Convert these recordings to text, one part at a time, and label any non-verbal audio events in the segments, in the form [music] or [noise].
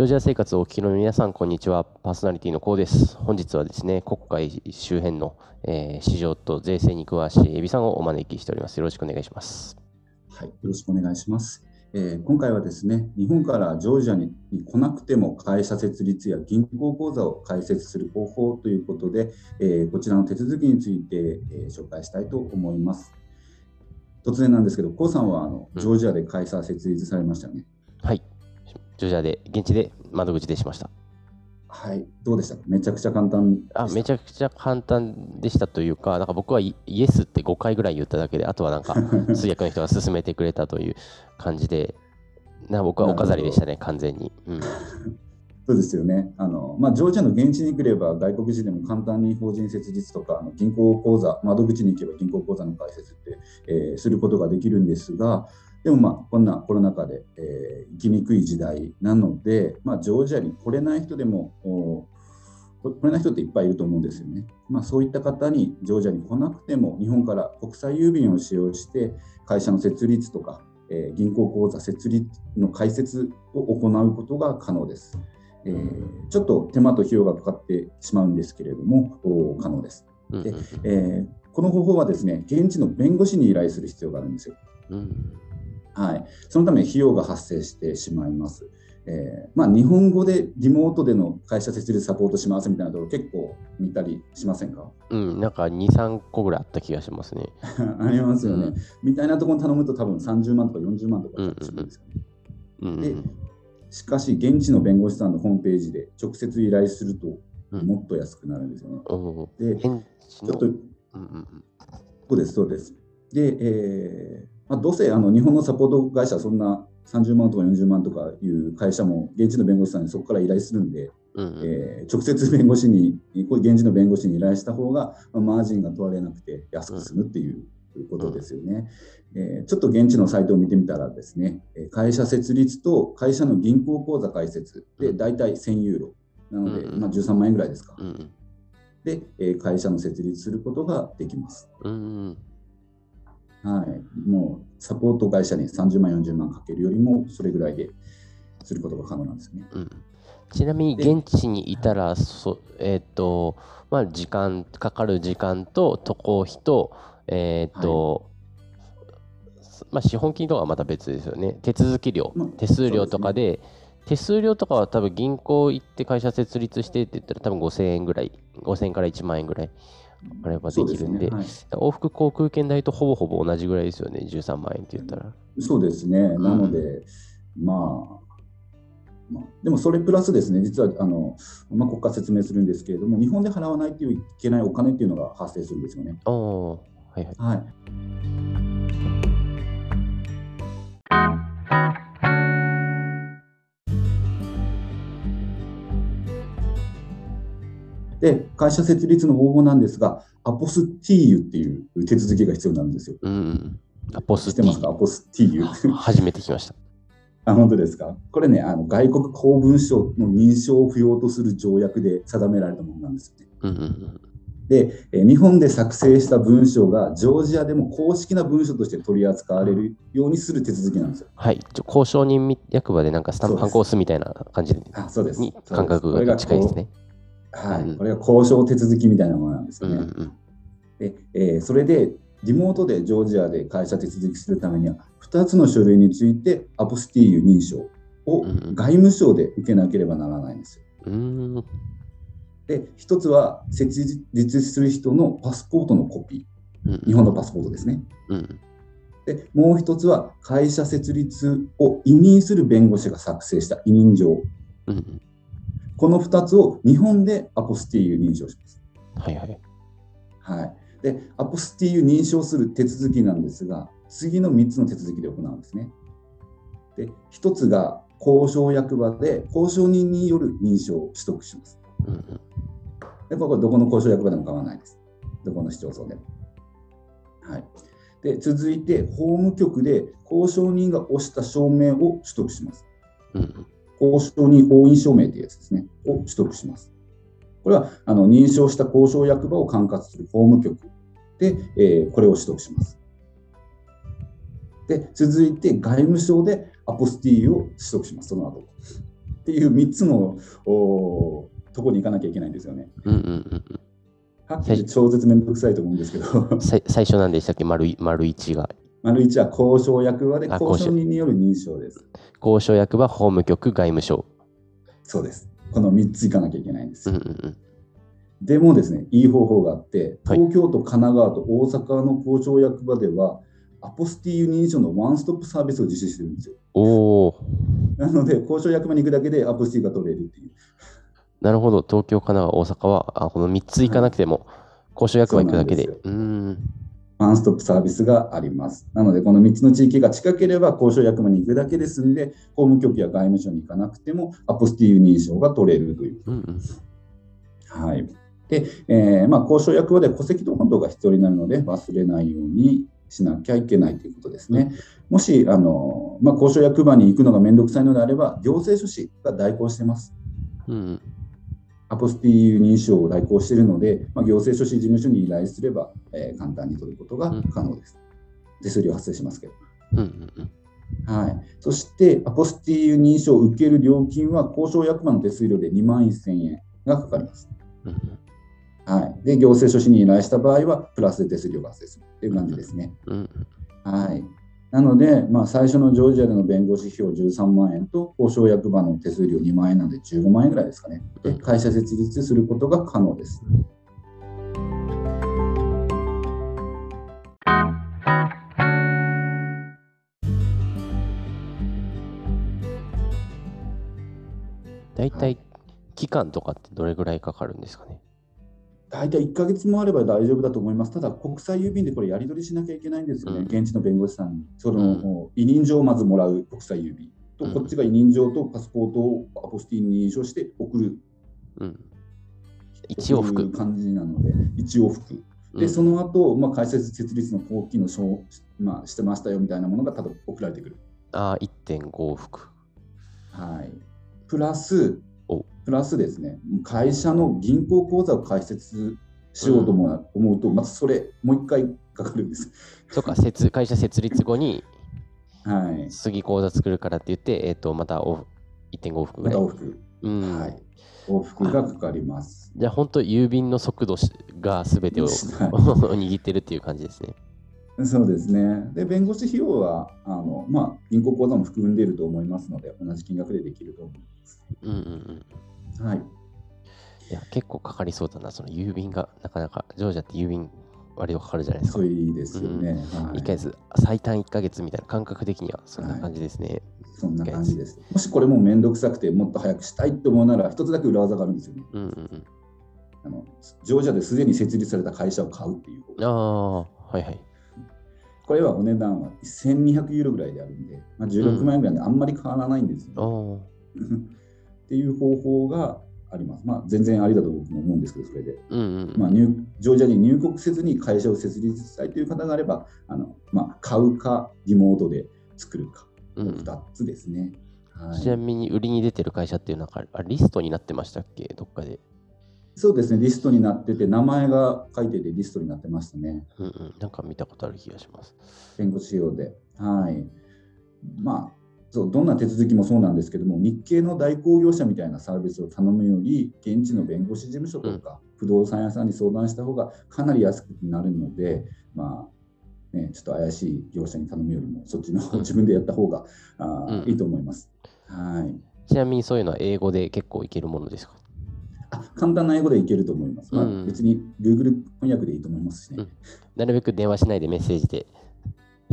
ジョージア生活をお聞きの皆さん、こんにちは。パーソナリティのコウです。本日はですね、国会周辺の、えー、市場と税制に詳しいエビさんをお招きしております。よろしくお願いします。はい、よろしくお願いします。えー、今回はですね、日本からジョージアに来なくても会社設立や銀行口座を開設する方法ということで、えー、こちらの手続きについて、え紹介したいと思います。突然なんですけど、コウさんはあのジョージアで会社設立されましたよね。ジョージアで、現地で窓口でしました。はい、どうでしためちゃくちゃ簡単あめちゃくちゃ簡単でしたというか、なんか僕はイエスって5回ぐらい言っただけで、あとはなんか [laughs] 通訳の人が勧めてくれたという感じで、な僕はお飾りでしたね、完全に。うん、[laughs] そうですよね。あの、まあ、ジョージアの現地に来れば、外国人でも簡単に法人設立とか、あの銀行口座、窓口に行けば銀行口座の開設って、えー、することができるんですが、でもまあこんなコロナ禍で、えー、生きにくい時代なので、まあ、ジョージアに来れない人でも来れない人っていっぱいいると思うんですよね。まあ、そういった方にジョージアに来なくても日本から国際郵便を使用して会社の設立とか、えー、銀行口座設立の開設を行うことが可能です。えー、ちょっと手間と費用がかかってしまうんですけれども可能です。でえー、この方法はですね現地の弁護士に依頼する必要があるんですよ。うんはい、そのため費用が発生してしまいます。えーまあ、日本語でリモートでの会社設立サポートしますみたいなところ結構見たりしませんか？うん、なんか2、3個ぐらいあった気がしますね。[laughs] ありますよね、うん、みたいなところに頼むと多分30万とか40万とかするんですよね。うんうん、でしかし現地の弁護士さんのホームページで直接依頼するともっと安くなるんですよね。うん、でちょっと、うんうん、そうですそうです。で、えーまあ、どうせあの日本のサポート会社はそんな30万とか40万とかいう会社も現地の弁護士さんにそこから依頼するんで、うんうん、えー、直接弁護士に、現地の弁護士に依頼した方が、まあ、マージンが取られなくて安く済むっていうことですよね、うん、えー、ちょっと現地のサイトを見てみたらですね、会社設立と会社の銀行口座開設で大体1000ユーロ。なので、うんうん、まあ、13万円ぐらいですか。うんうん、で、え会社の設立することができます。うんうんはい、もうサポート会社に30万、40万かけるよりも、それぐらいですることが可能なんですね。うん、ちなみに現地にいたら、そえーとまあ、時間かかる時間と渡航費と,、えーと、はい、まあ、資本金とかはまた別ですよね。手続き料、まあ、手数料とかで、ね、手数料とかは多分銀行行って会社設立してって言ったら多分5000円ぐらい、5000円から1万円ぐらい。あればできるんで、でねはい、往復航空券代とほぼほぼ同じぐらいですよね、13万円って言ったら。そうですね、なので、まあ、まあ、でもそれプラスですね、実はあの、まあ、国家説明するんですけれども、日本で払わないといけないお金っていうのが発生するんですよね。はいはい、はいで、会社設立の方法なんですが、アポスティーユっていう手続きが必要なんですよ。うん、アポスティーユ。知ってますか？アポスティーユ。初めて来ました。[laughs] あ本当ですか？これね、あの外国公文書の認証を不要とする条約で定められたものなんですよね。うんうんうんで、日本で作成した文書がジョージアでも公式な文書として取り扱われるようにする手続きなんですよ。はい、交渉人役場でなんかスタンプハンコ押すみたいな感じあそうですに感覚が近いですね。はい、これが交渉手続きみたいなものなんですよね。うんうん、でえー、それでリモートでジョージアで会社手続きするためには2つの書類についてアポスティーユ認証を外務省で受けなければならないんですよ。うん、で1つは設立する人のパスポートのコピー、うん、日本のパスポートですね。うんでもう一つは会社設立を委任する弁護士が作成した委任状、うん、この2つを日本でアポスティーユ認証します。はいはい。はい。で、アポスティーユ認証する手続きなんですが、次の3つの手続きで行うんですね。で、1つが交渉役場で交渉人による認証を取得します。でこれどこの交渉役場でも構わないです。どこの市町村でも。はい。で、続いて法務局で交渉人が押した証明を取得します。うんうん交渉人押印証明というやつですね、を取得します。これはあの認証した交渉役場を管轄する法務局で、えー、これを取得します。で、続いて外務省でアポスティーを取得します、その後。っっていう3つのおとこに行かなきゃいけないんですよね。うんうんうんはっきり超絶めんどくさいと思うんですけど。最 [laughs] 最初なんでしたっけ？丸い丸1が。丸1は交渉役場で交渉人による認証です。交渉役場、法務局、外務省。そうです。この3つ行かなきゃいけないんです。うんうんうんでもですね、いい方法があって、東京都、神奈川と大阪の交渉役場では、アポスティーユ認証のワンストップサービスを実施してるんですよ。おなので、交渉役場に行くだけでアポスティーが取れるっていう。なるほど、東京、神奈川、大阪は、あこの3つ行かなくても、交渉役場行くだけで。うん。ワンストップサービスがあります。なので、この3つの地域が近ければ、交渉役場に行くだけですんで、法務局や外務省に行かなくても、アポスティーユ認証が取れるという。うんうん、はい。で、えー、まあ、交渉役場で戸籍と本堂が必要になるので、忘れないようにしなきゃいけないということですね。もし、あのまあ、交渉役場に行くのがめんどくさいのであれば、行政書士が代行してます。うん、アポスティ認証を代行しているので、まあ、行政書士事務所に依頼すれば、えー、簡単に取ることが可能です。手数料発生しますけど。うんうんうんはい、そして、アポスティ認証を受ける料金は交渉役場の手数料で2万1000円がかかります。うんはい、で行政書士に依頼した場合は、プラスで手数料が発生するという感じですね。うん、はい、なので、まあ、最初のジョージアでの弁護士費用13万円と、交渉役場の手数料2万円なので15万円ぐらいですかね。で会社設立することが可能です。大体期間とかってどれぐらいかかるんですかね？大体1か月もあれば大丈夫だと思います。ただ、国際郵便でこれやり取りしなきゃいけないんですよね、うん、現地の弁護士さんに。その、うん、委任状をまずもらう国際郵便と、こっちが委任状とパスポートをアポスティに認証して送る。うん、一往復。感じなので、一往復。で、その後、まあ、会社設立の登記の証、まあ、してましたよみたいなものがただ送られてくる。ああ、1.5往復。はい。プラス、プラスですね、会社の銀行口座を開設しようと思うと、うん、まずそれ、もう一回かかるんです。そうか、会社設立後に、はい、次口座作るからって言って、えーと、また1.5往復ぐらい。また往復。うん、はい。往復がかかります。じゃあ、本当、郵便の速度がすべてを [laughs] 握ってるっていう感じですね。そうですね。で、弁護士費用は、あのまあ、銀行口座も含んでいると思いますので、同じ金額でできると思います。うんうんうんはい。いや、結構かかりそうだな、その郵便が、なかなか、ジョージアって郵便割とかかるじゃないですか。そういいですよね。うんはい、1ヶ月、最短1ヶ月みたいな感覚的にはそんな感じですね。はい、そんな感じです。もしこれも面倒くさくてもっと早くしたいと思うなら、一つだけ裏技があるんですよね。うんうんうんあのジョージアですでに設立された会社を買うっていう。ああ、はいはい。これはお値段は1200ユーロぐらいであるんで、まあ、16万円ぐらいであんまり変わらないんですよ、ね、[laughs] っていう方法があります。まあ、全然ありだと僕も思うんですけど、それで。うんうんまあ、ジョージアに入国せずに会社を設立したいという方があれば、あのまあ、買うか、リモートで作るか、うん、2つですね。はい、ちなみに売りに出てる会社っていうのはあリストになってましたっけ、どっかで。そうですね、リストになってて、名前が書いててリストになってましたね。うんうん、なんか見たことある気がします。弁護士用で。はい。まあ、そうどんな手続きもそうなんですけども日系の代行業者みたいなサービスを頼むより現地の弁護士事務所とか、不動産屋さんに相談した方がかなり安くなるので、まあね、ちょっと怪しい業者に頼むよりもそっちの自分でやった方が、あうん、いいと思います、はい。ちなみにそういうのは英語で結構いけるものですか？あ簡単な英語でいけると思います。まあ、別に Google 翻訳でいいと思いますしね、うん、なるべく電話しないでメッセージで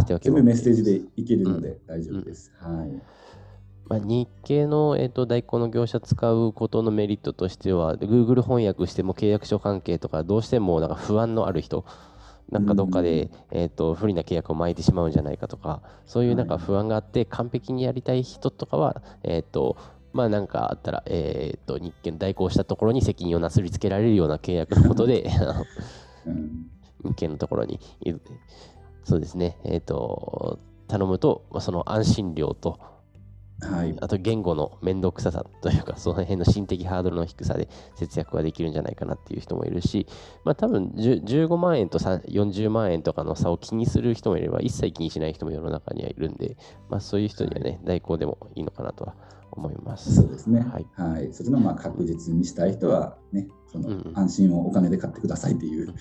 してお全部メッセージでいけるので大丈夫です。はい。まあ、日系の、えーと、代行の業者使うことのメリットとしては、Google 翻訳しても契約書関係とか、どうしてもなんか不安のある人、なんかどっかで、えーと、不利な契約を巻いてしまうんじゃないかとか、そういうなんか不安があって、完璧にやりたい人とかは、えっ、ー、と、まあなんかあったら、えっ、ー、と、日系代行したところに責任をなすりつけられるような契約のことで、[laughs] 日系のところにそうですね、えっ、ー、と、頼むと、まあ、その安心料と、はい、あと言語の面倒くささというか、その辺の心的ハードルの低さで節約ができるんじゃないかなっていう人もいるし、まあ多分15万円と40万円とかの差を気にする人もいれば、一切気にしない人も世の中にはいるんで、まあそういう人にはね、代行でもいいのかなとは思います。そうですね。はい。はい、それのまあ確実にしたい人はね、その安心をお金で買ってくださいっていう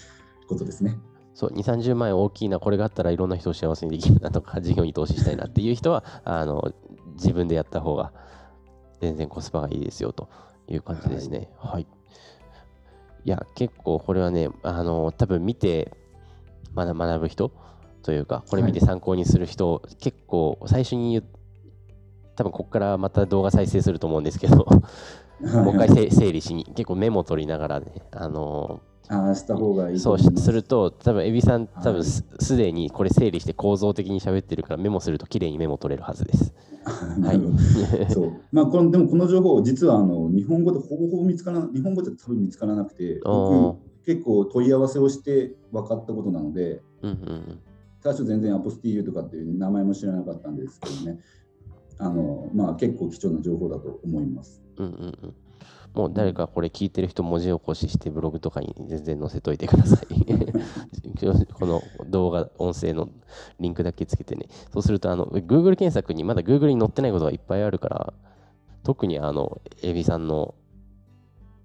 ことですね。そう2、30万円大きいな、これがあったらいろんな人を幸せにできるなとか、[laughs] 事業に投資したいなっていう人は、あの自分でやった方が全然コスパがいいですよという感じですね。はい、はい、いや、結構これはね、あの多分見て学学ぶ人というか、これ見て参考にする人、はい、結構最初に言多分ここからまた動画再生すると思うんですけど [laughs] もう一回整理しに、結構メモ取りながらね、あのーあした方がいいそうすると多分エビさん多分すで、にこれ整理して構造的に喋ってるからメモすると綺麗にメモ取れるはずです。[laughs] はい。そう。まあこのでもこの情報実はあの日本語でほぼほぼ見つから日本語で多分見つからなくて僕結構問い合わせをして分かったことなので、うんうん、最初全然アポスティーユとかっていう名前も知らなかったんですけどね。あのまあ結構貴重な情報だと思います。うんうんうんもう誰かこれ聞いてる人文字起こししてブログとかに全然載せといてください [laughs] この動画、音声のリンクだけつけてね。そうすると、あの、Google 検索にまだ Google に載ってないことがいっぱいあるから、特にあの、エビさんの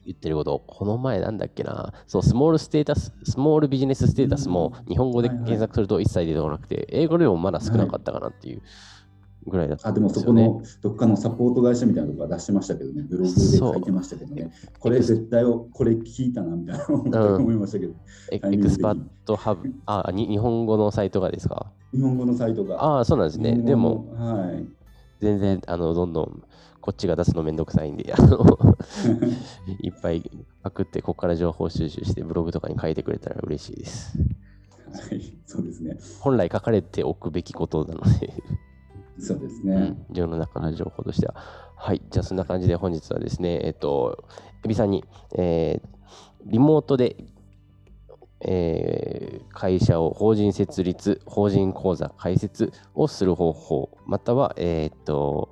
言ってること、この前なんだっけな、そう、スモールステータス、スモールビジネスステータスも日本語で検索すると一切出てこなくて、英語でもまだ少なかったかなっていう。ぐらいだった、ね、あでもそこのどっかのサポート会社みたいなところ出してましたけどね、ブログで書いてましたけどね、これ絶対をこれ聞いたなみたいな思いましたけど。エクスパットハブ、[laughs] あに、日本語のサイトがですか？日本語のサイトが。ああ、そうなんですね。でも、はい、全然あのどんどんこっちが出すのめんどくさいんで、あの [laughs] いっぱいパクって、ここから情報収集して、ブログとかに書いてくれたら嬉しいです。はい、そうですね。本来書かれておくべきことなのでそうですね、うん、世の中の情報としては。はい、じゃあそんな感じで本日はですね、えっと、エビさんに、えー、リモートで、えー、会社を法人設立、法人口座開設をする方法、または、えー、っと、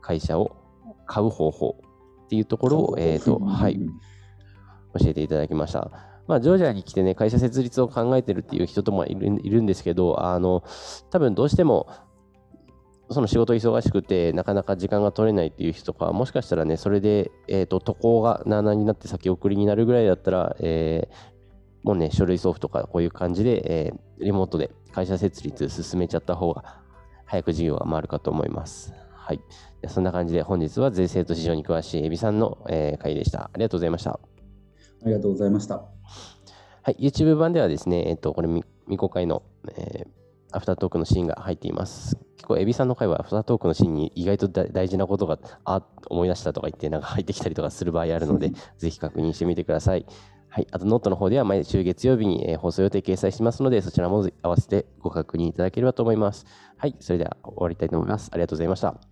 会社を買う方法っていうところを、えー、っと、はい、教えていただきました。まあ、ジョージアに来てね、会社設立を考えてるっていう人ともいるいるんですけど、あの、多分どうしても、その仕事忙しくてなかなか時間が取れないっていう人とかもしかしたらねそれで、えーと、渡航が7になって先送りになるぐらいだったら、えー、もうね書類送付とかこういう感じで、えー、リモートで会社設立進めちゃった方が早く事業が回るかと思います。はい。そんな感じで本日は税制と市場に詳しいエビさんの、えー、会でした。ありがとうございました。ありがとうございました。はい。YouTube 版ではですね、えっ、と、これ未公開の、えー、アフタートークのシーンが入っています。結構、エビさんの回はアフタートークのシーンに意外と大事なことが、あ、思い出したとか言って、なんか入ってきたりとかする場合あるので、[laughs] ぜひ確認してみてください。はい。あと、ノートの方では毎週月曜日に、え放送予定掲載しますので、そちらも合わせてご確認いただければと思います。はい。それでは終わりたいと思います。ありがとうございました。